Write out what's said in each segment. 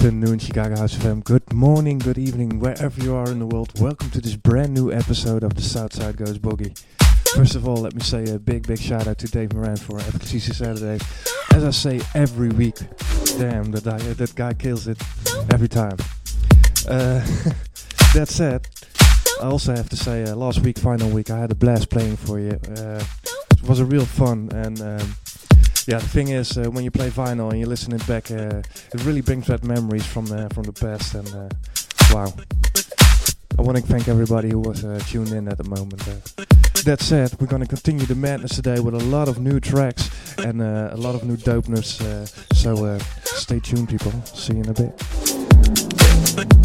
Afternoon, Chicago House FM. Good morning, good evening, wherever you are in the world. Welcome to this brand new episode of the Southside Goes Boogie. First of all, let me say a big, big shout out to Dave Moran for FXCC Saturday. As I say every week, damn, that, guy, that guy kills it every time. Uh, that said, I also have to say, uh, last week, final week, I had a blast playing for you. Uh, it was a real fun and um, yeah, the thing is, uh, when you play vinyl and you listen it back, uh, it really brings back memories from the from the past. And uh, wow, I want to thank everybody who was uh, tuned in at the moment. Uh. that said, we're gonna continue the madness today with a lot of new tracks and uh, a lot of new dopeness. so stay tuned, people. See you in a bit.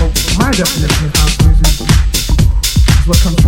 Oh, my definition of house music is what comes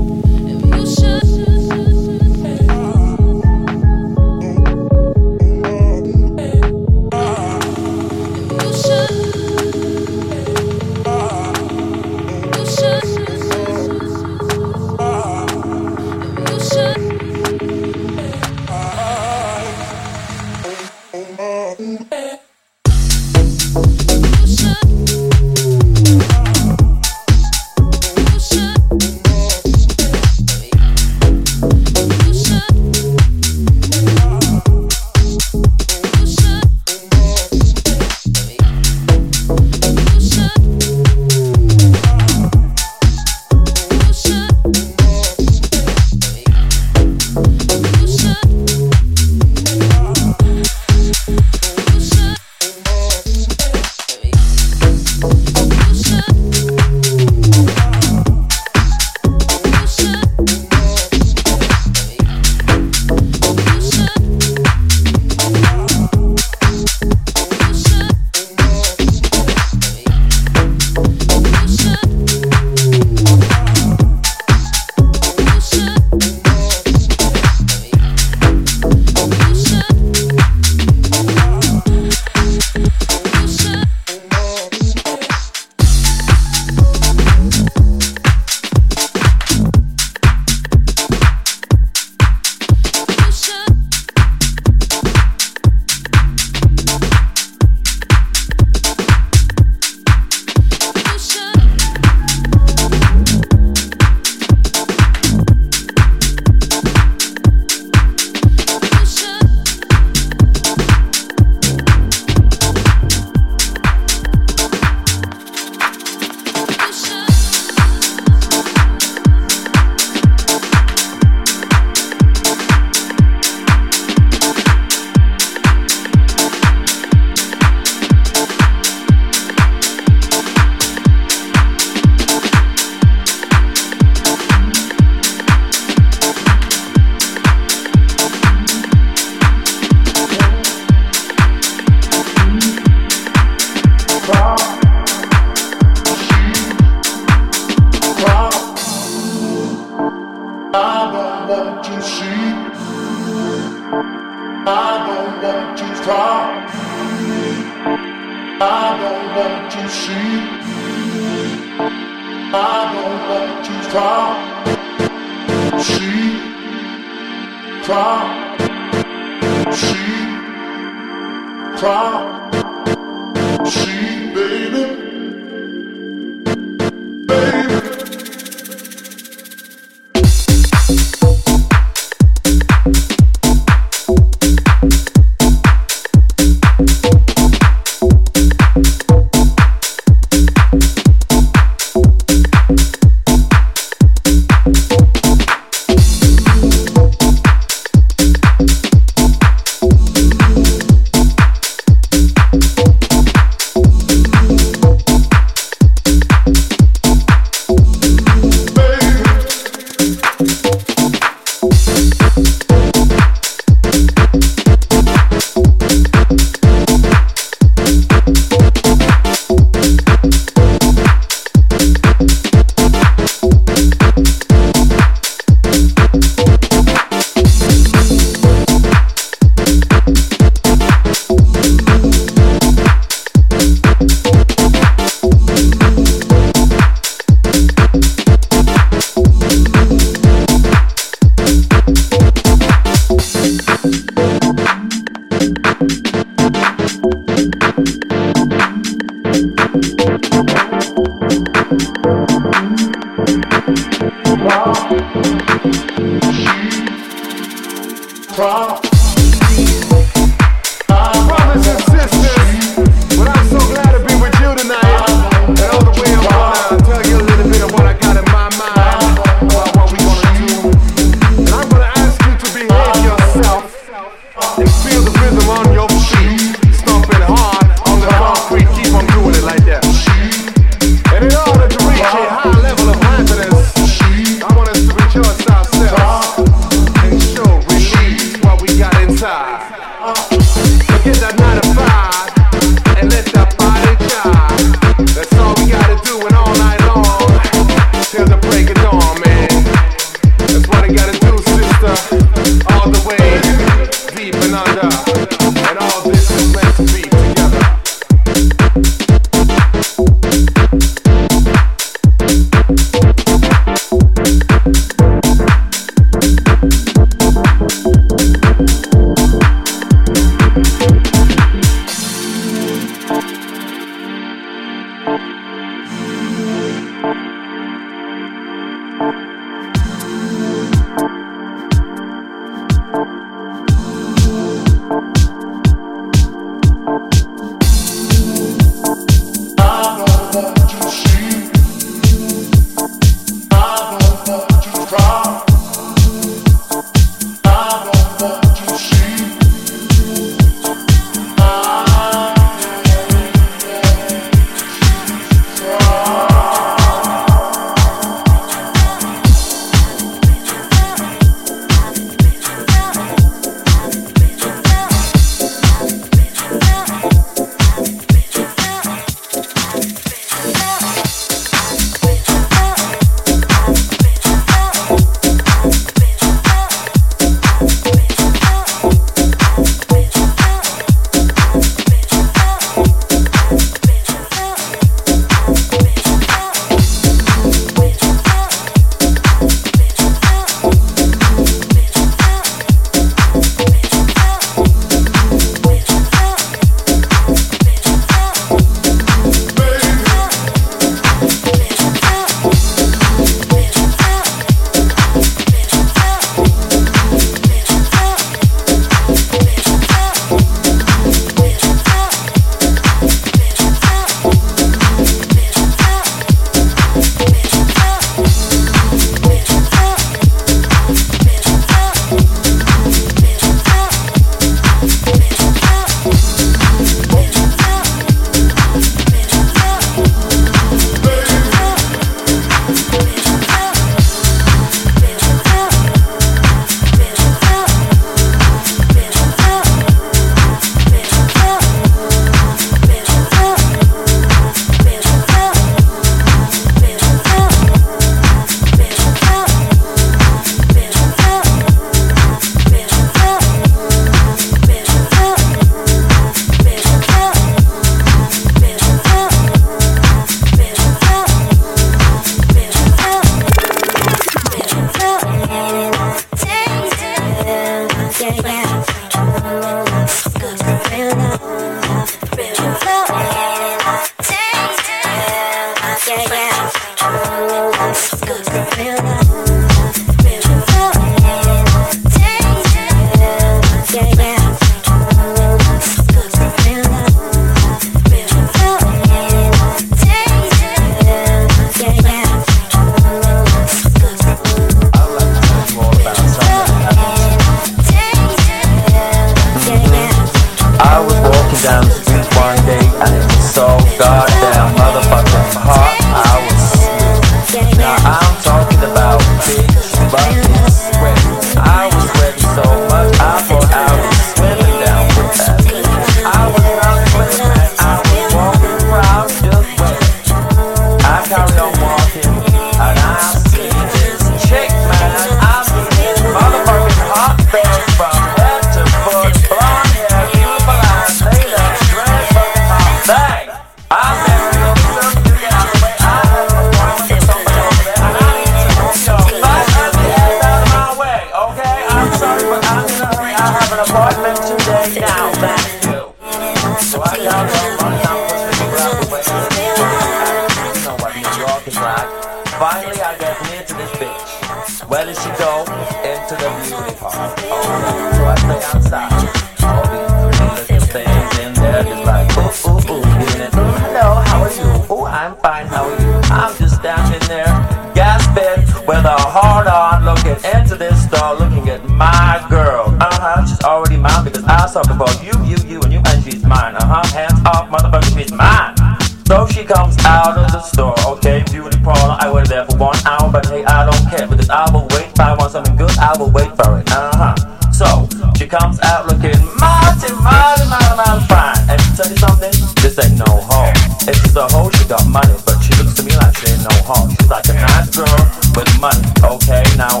no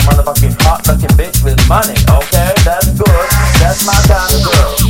motherfucking hot Coca-Cola diet like Luke went from off. When I know when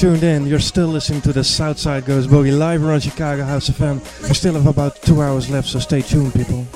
tuned in, you're still listening to the Southside Goes Boogie live around Chicago House FM. We still have about two hours left, so stay tuned, people.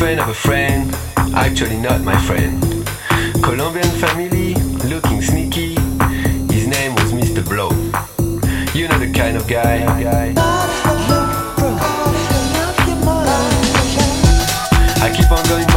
friend of a friend, actually not my friend. Colombian family, looking sneaky, his name was Mr. Blow. You know the kind of guy. I keep on going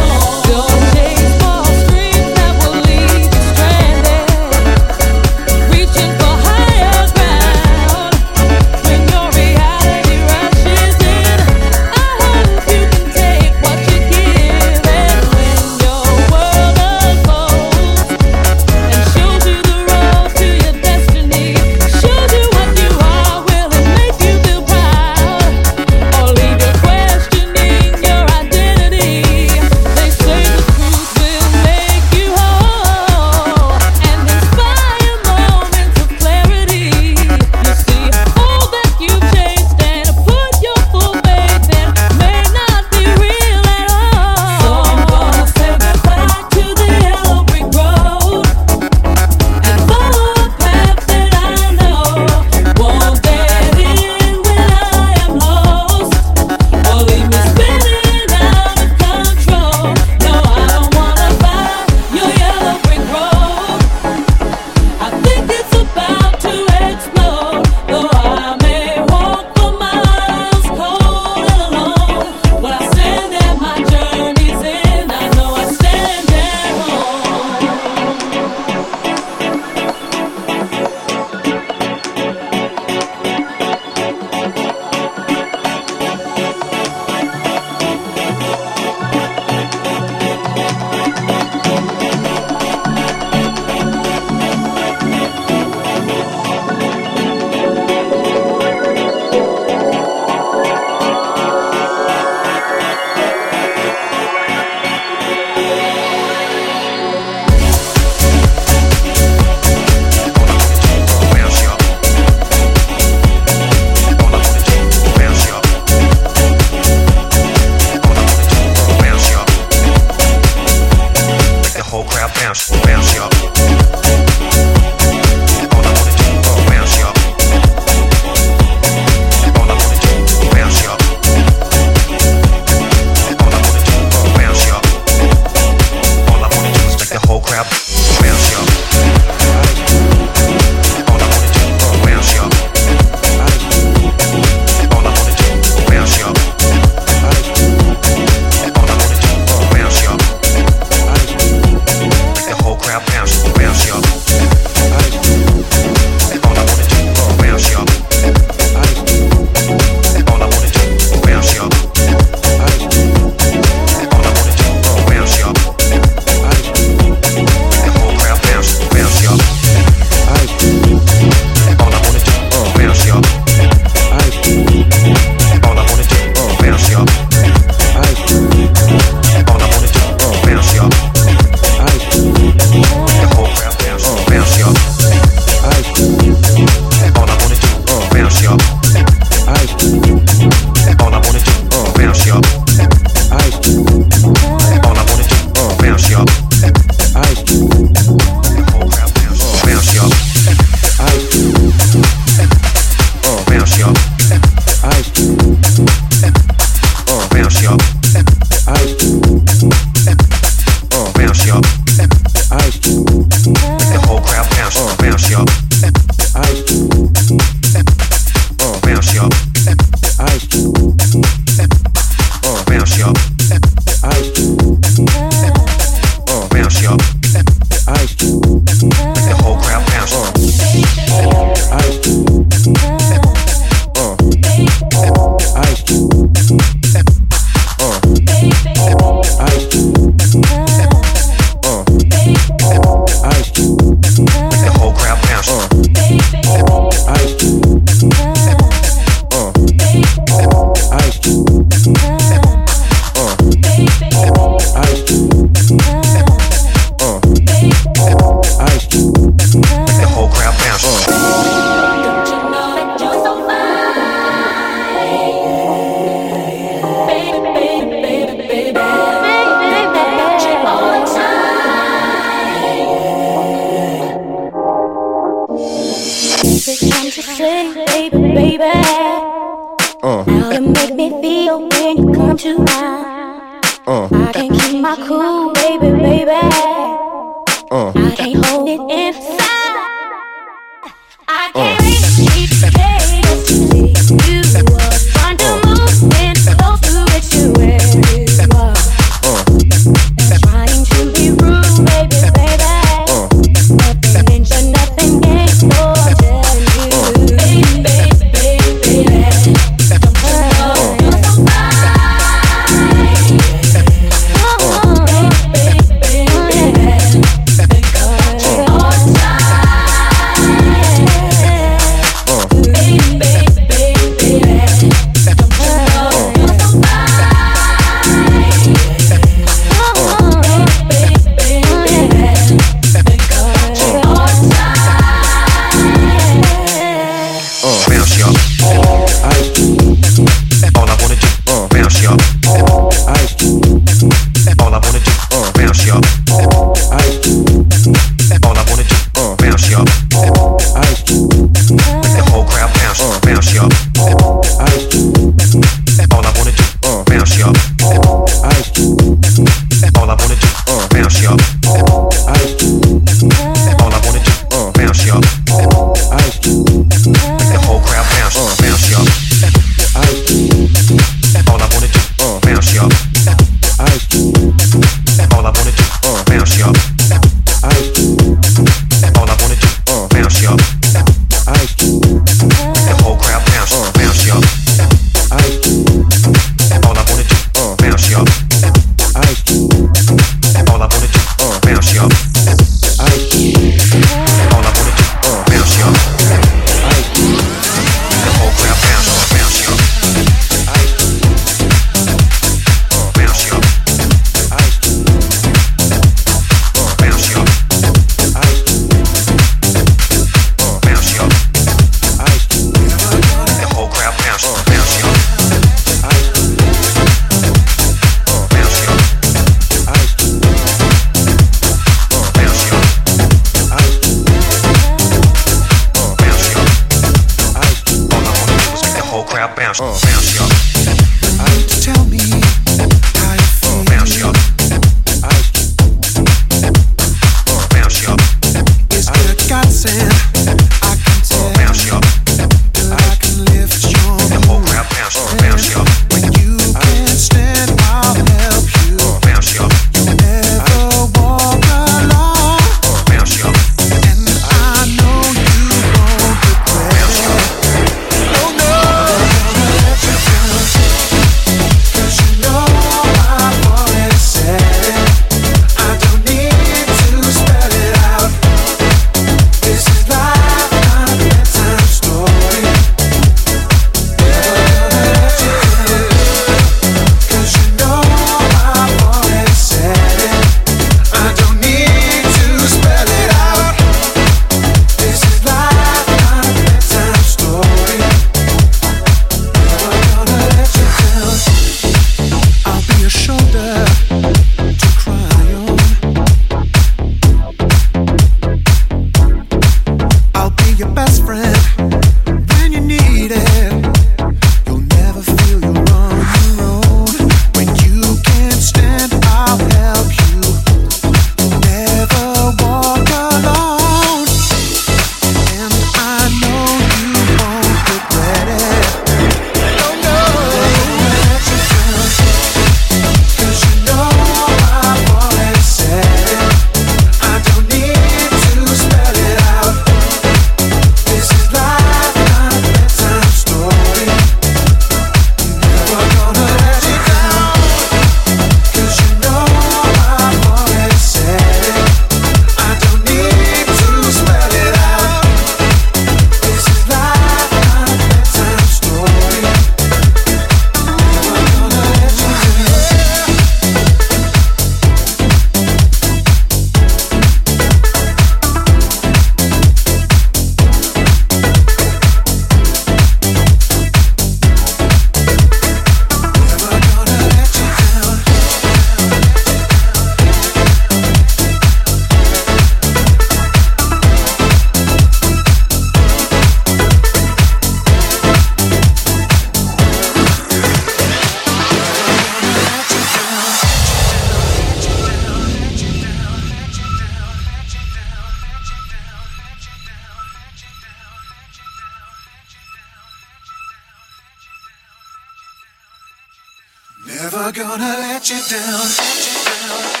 Never gonna let you down. Let you down.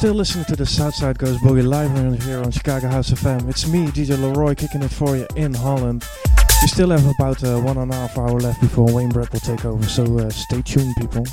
Still listening to the Southside Goes Boogie live here on Chicago House FM. It's me, DJ Le-Roy, kicking it for you in Holland. We still have about uh, one and a half hour left before Wayne Brett will take over, so uh, stay tuned, people.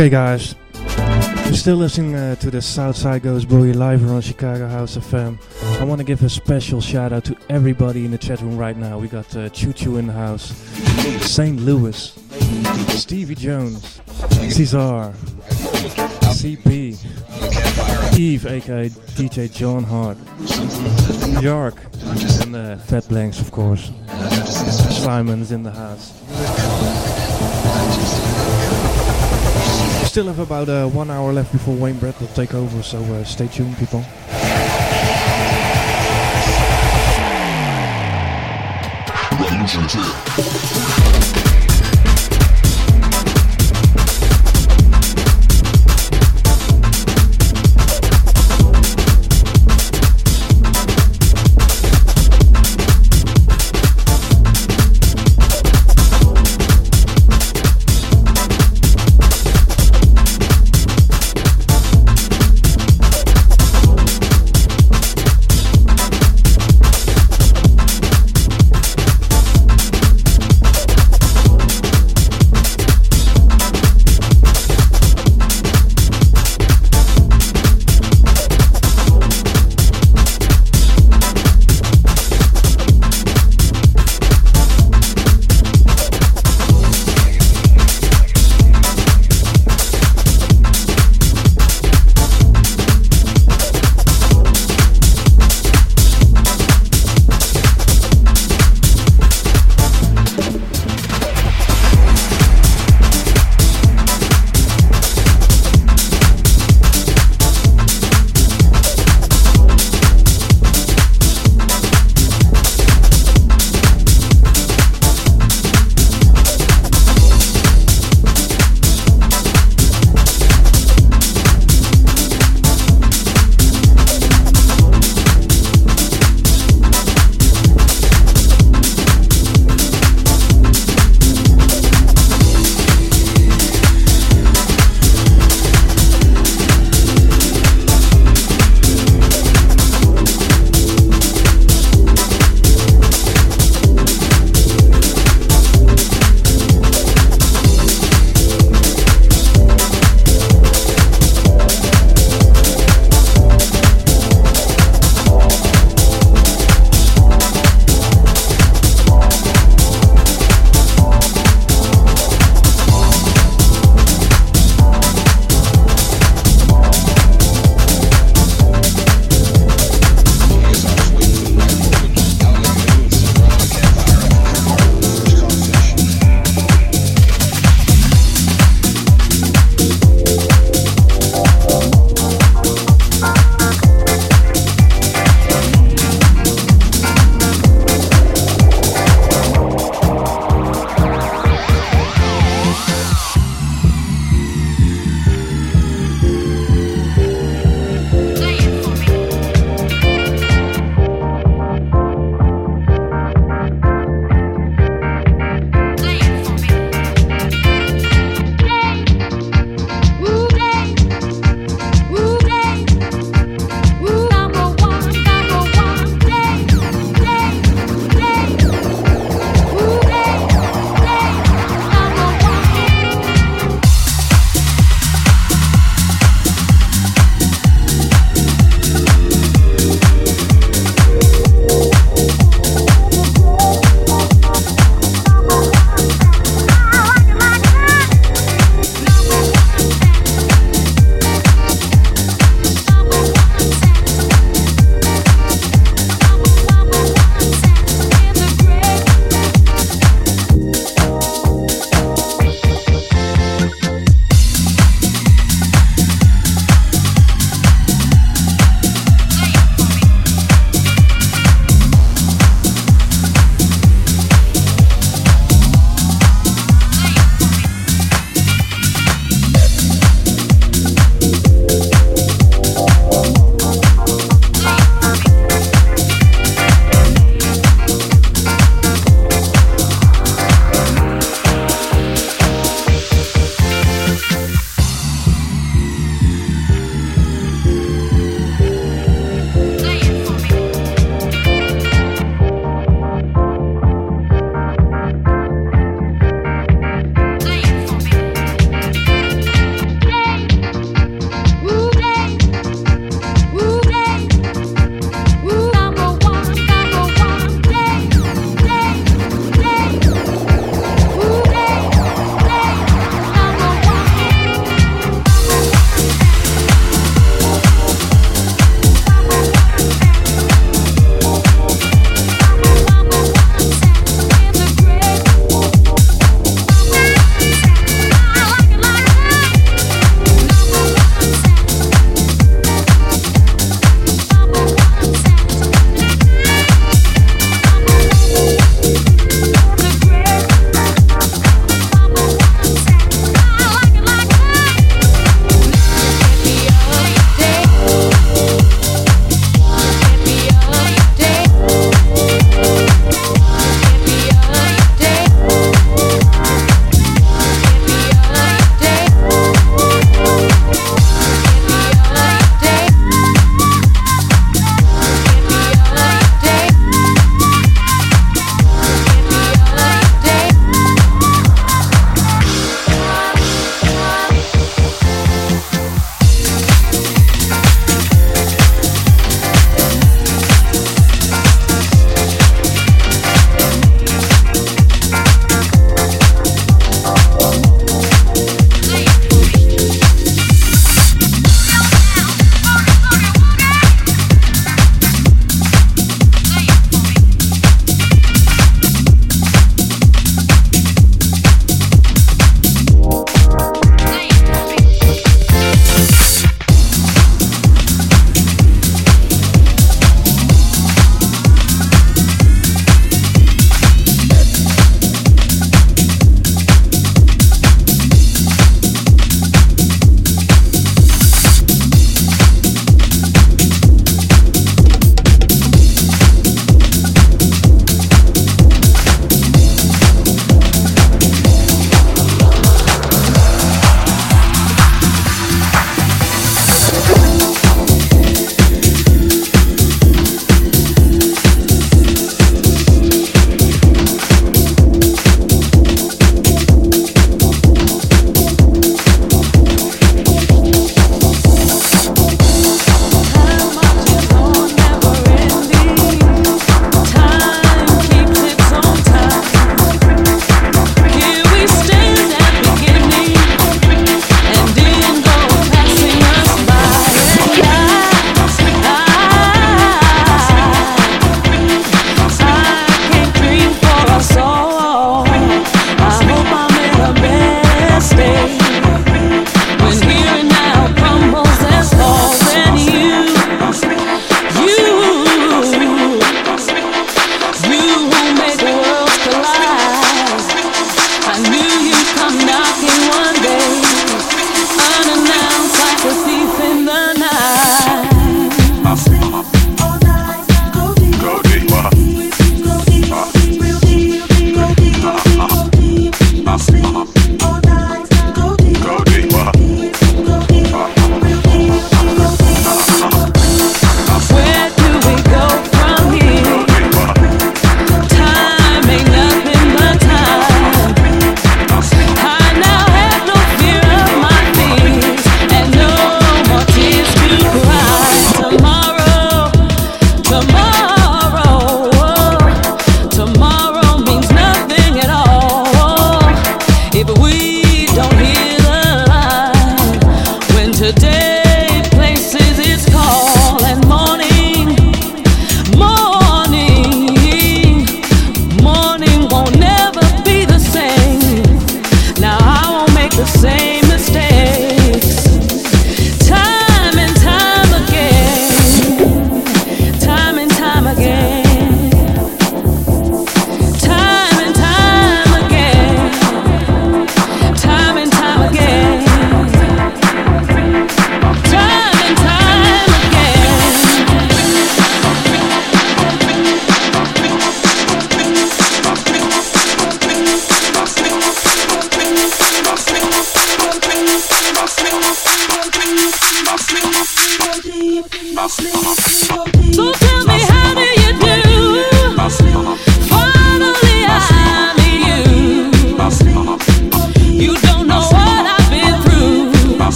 Okay, guys. You're still listening uh, to the Southside Goes Boogie live here on Chicago House FM. I want to give a special shout out to everybody in the chat room right now. We got uh, Choo Choo in the house, St. Louis, Stevie Jones, Cesar, CP, Eve, aka DJ John Hart, York, and uh, Fat Blanks, of course. Simon's in the house still have about uh, one hour left before Wayne Brett will take over, so uh, stay tuned, people.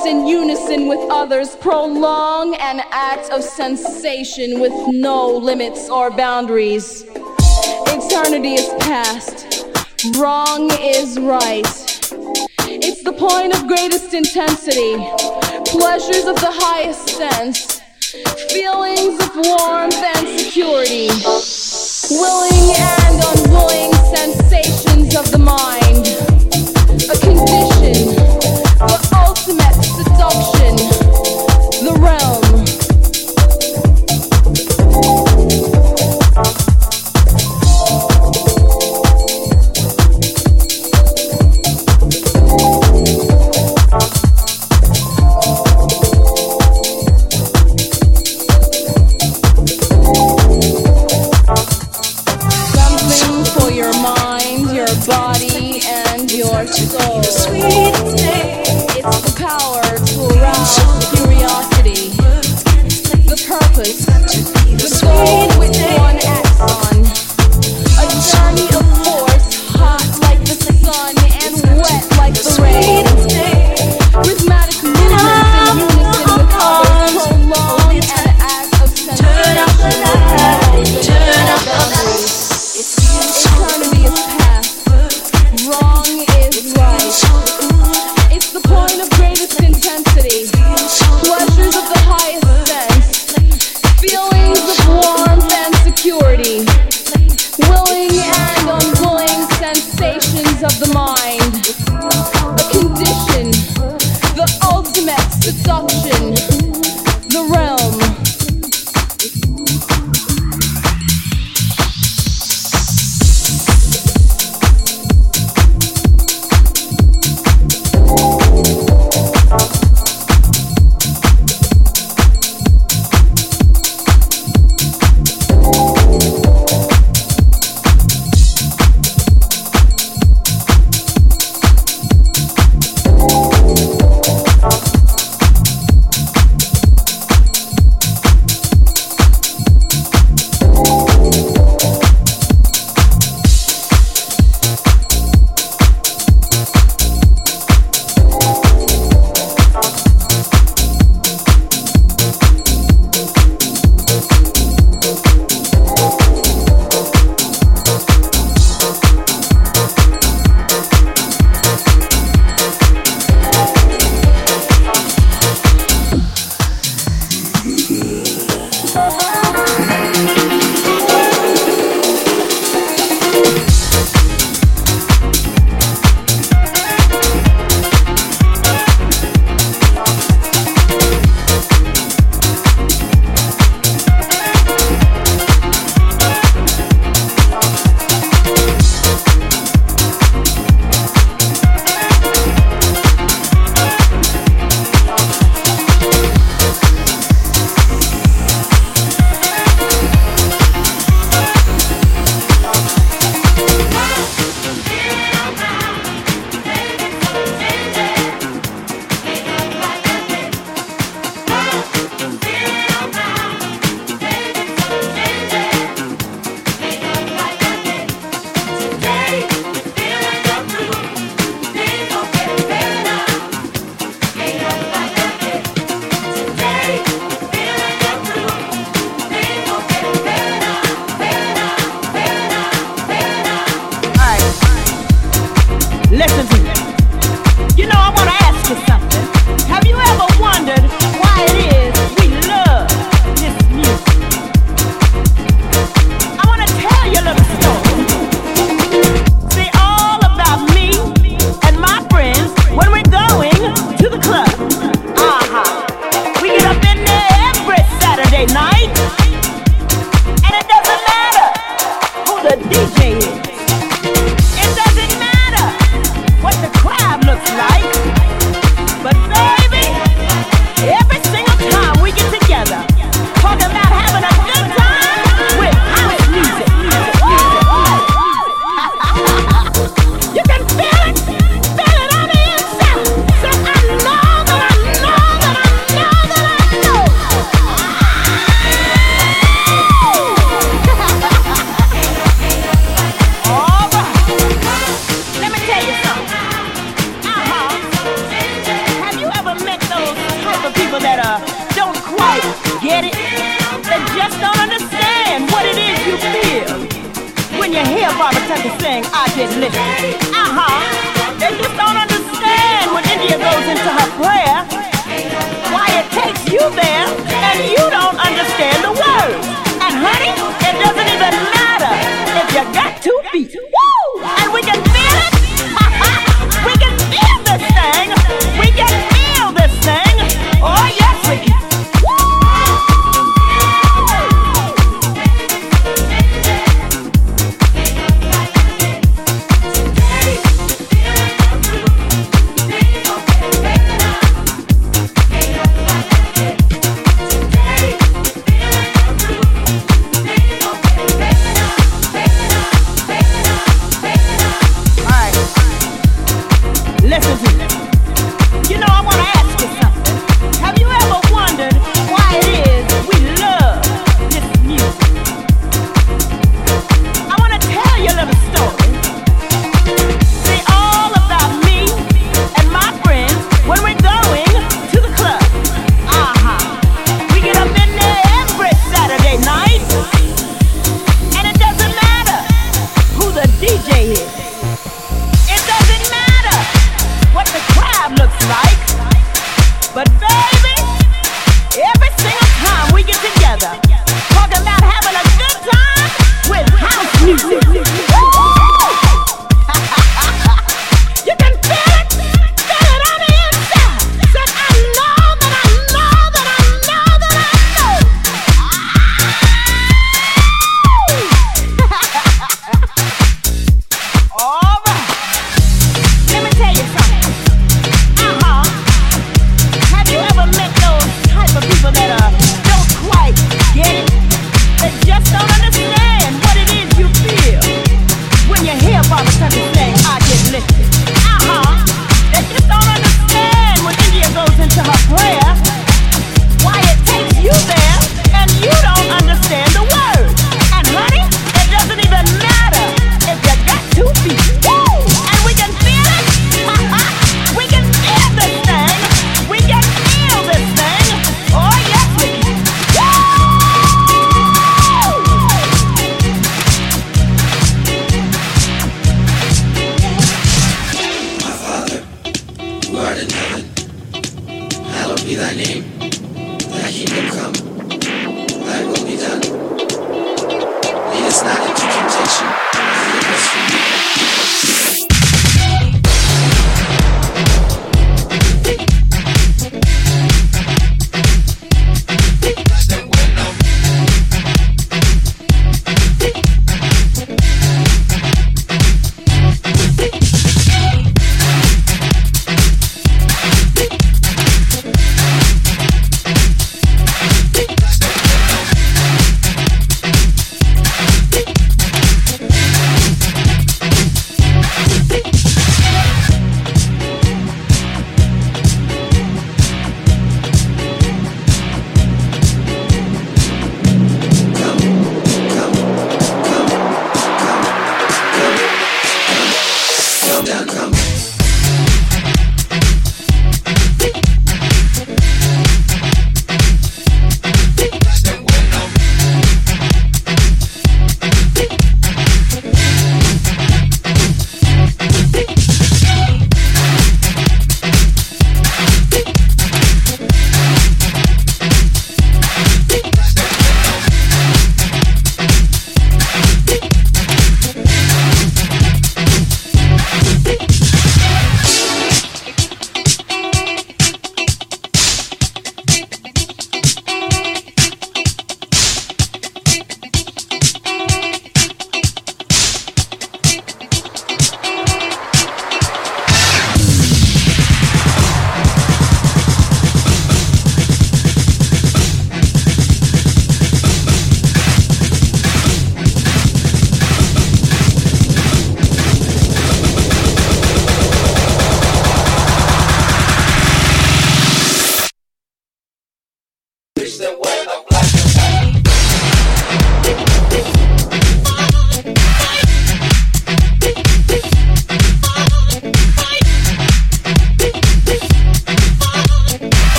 dance in unison with others, prolong an act of sensation with no limits or boundaries. Eternity is past, wrong is right. It's the point of greatest intensity, pleasures of the highest sense, feelings of warmth and security, willing and unwilling sensation. your soul.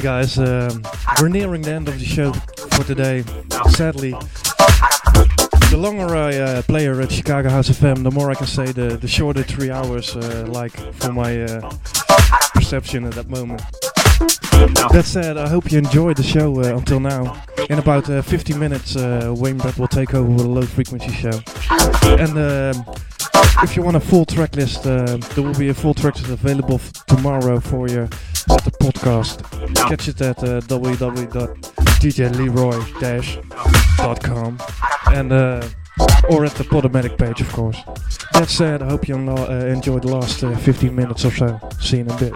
Okay, guys, um, we're nearing the end of the show for today. Sadly, the longer I uh, play here at Chicago House FM, the more I can say the, the shorter three hours, uh, like for my uh, perception at that moment. That said, I hope you enjoyed the show uh, until now. In about uh, 50 minutes, uh, Wayne Brett will take over with a low frequency show. And um, if you want a full track list, uh, there will be a full track list available tomorrow for you at the podcast. Catch it at uh, www.djleroy-.com and uh, or at the Podomatic page, of course. That said, I hope you uh, enjoyed the last uh, 15 minutes or so. See you in a bit.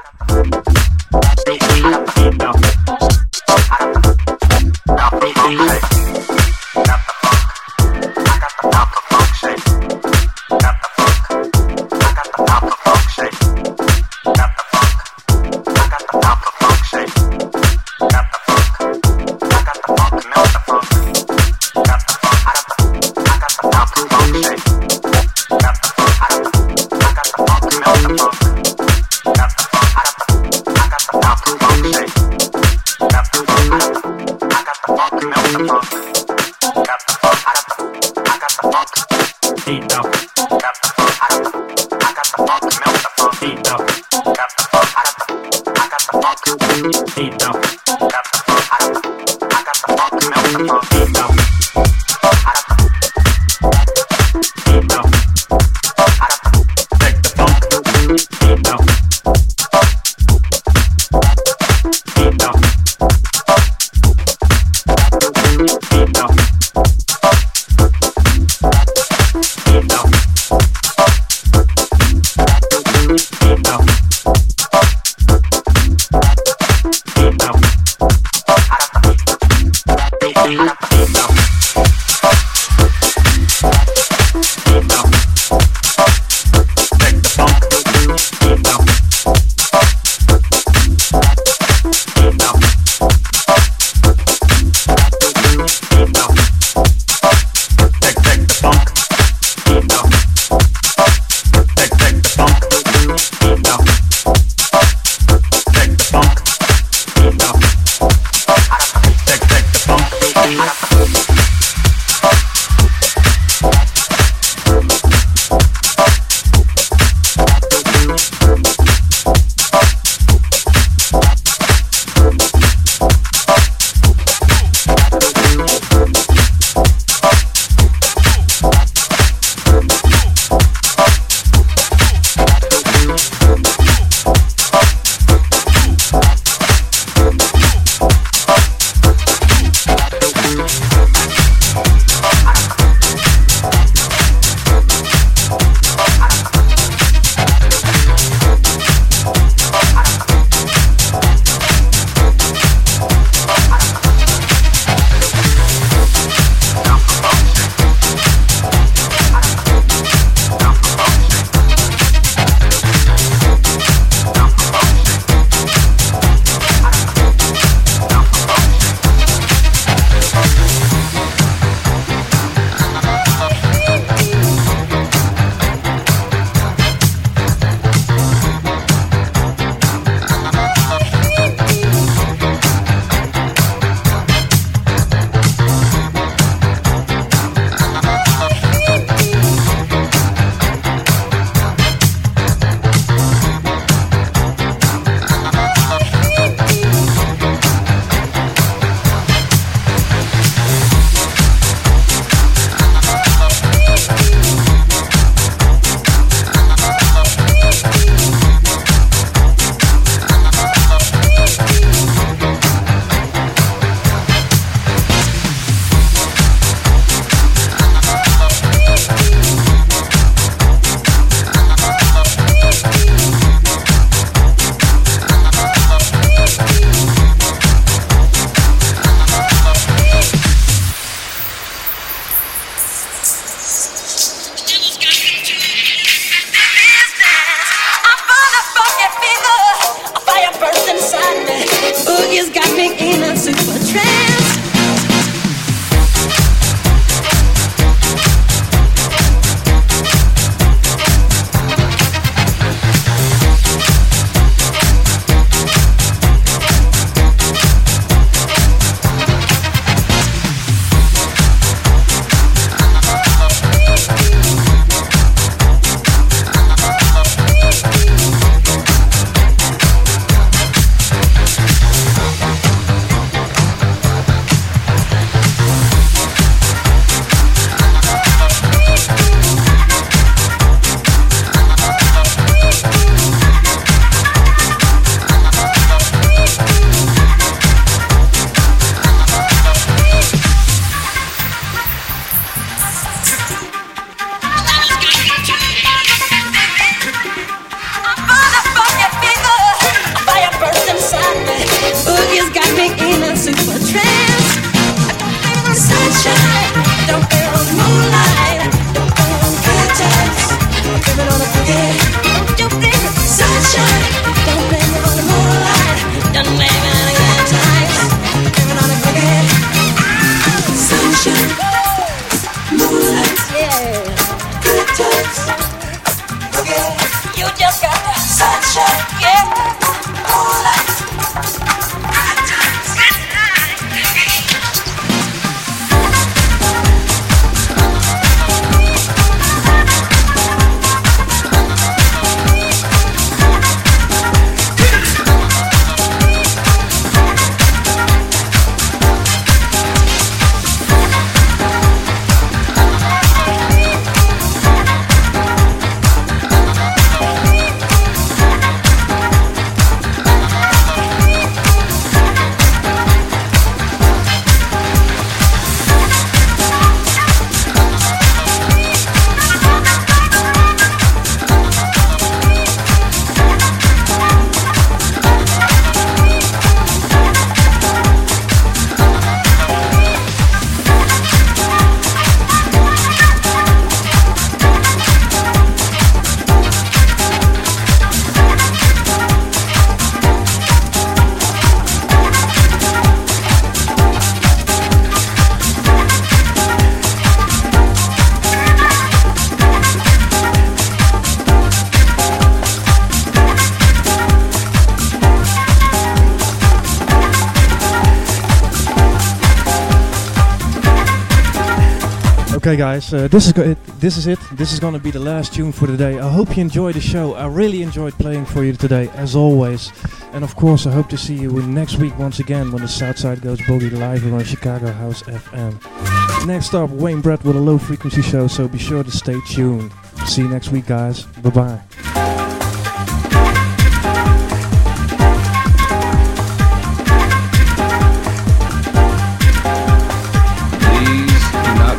Okay, guys, uh, this is. This is it. This is gonna be the last tune for the day. I hope you enjoyed the show. I really enjoyed playing for you today, as always. And of course, I hope to see you next week once again when the Southside Goes Boogie live on Chicago House FM. Next up, Wayne Brett with a low frequency show. So be sure to stay tuned. See you next week, guys. Bye bye.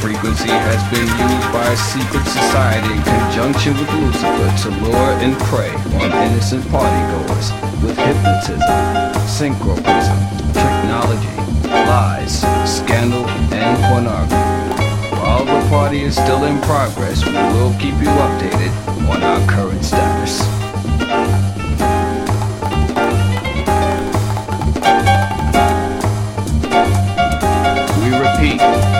Frequency has been used by a secret society in conjunction with Lucifer to lure and prey on innocent partygoers with hypnotism, synchroprism, technology, lies, scandal, and pornography. While the party is still in progress, we will keep you updated on our current status. We repeat,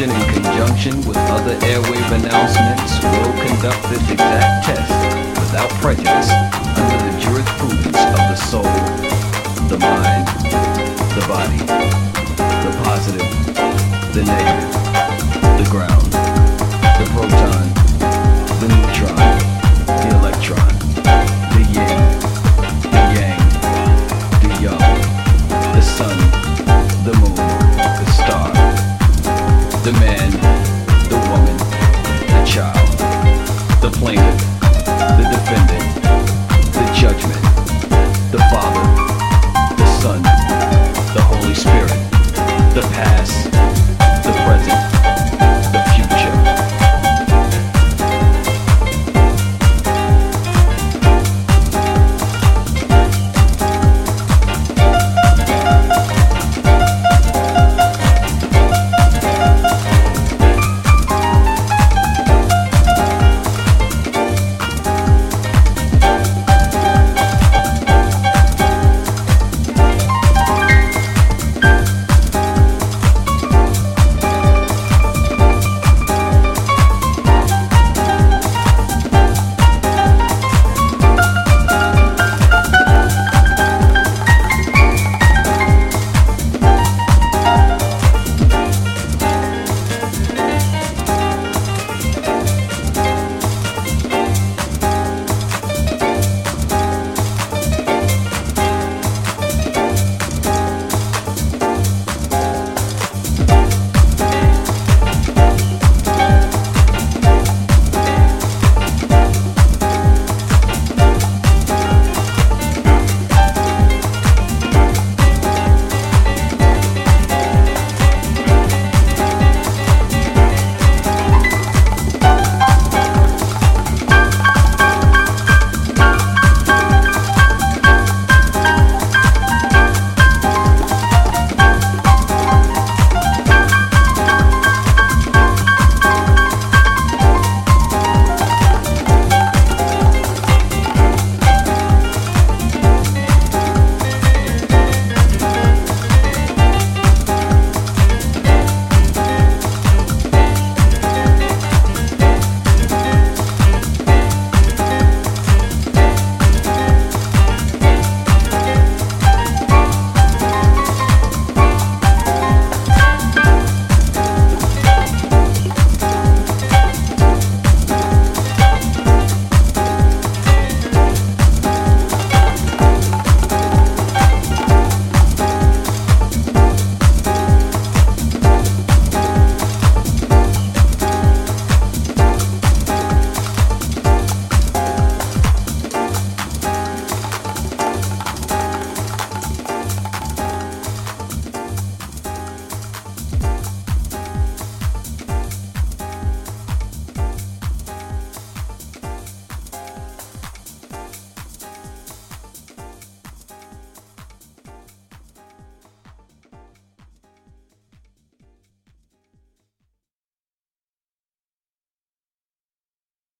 in conjunction with other airwave announcements will conduct this exact test without prejudice under the jurisprudence of the soul, the mind, the body, the positive, the negative, the ground, the proton, the neutron, the electron.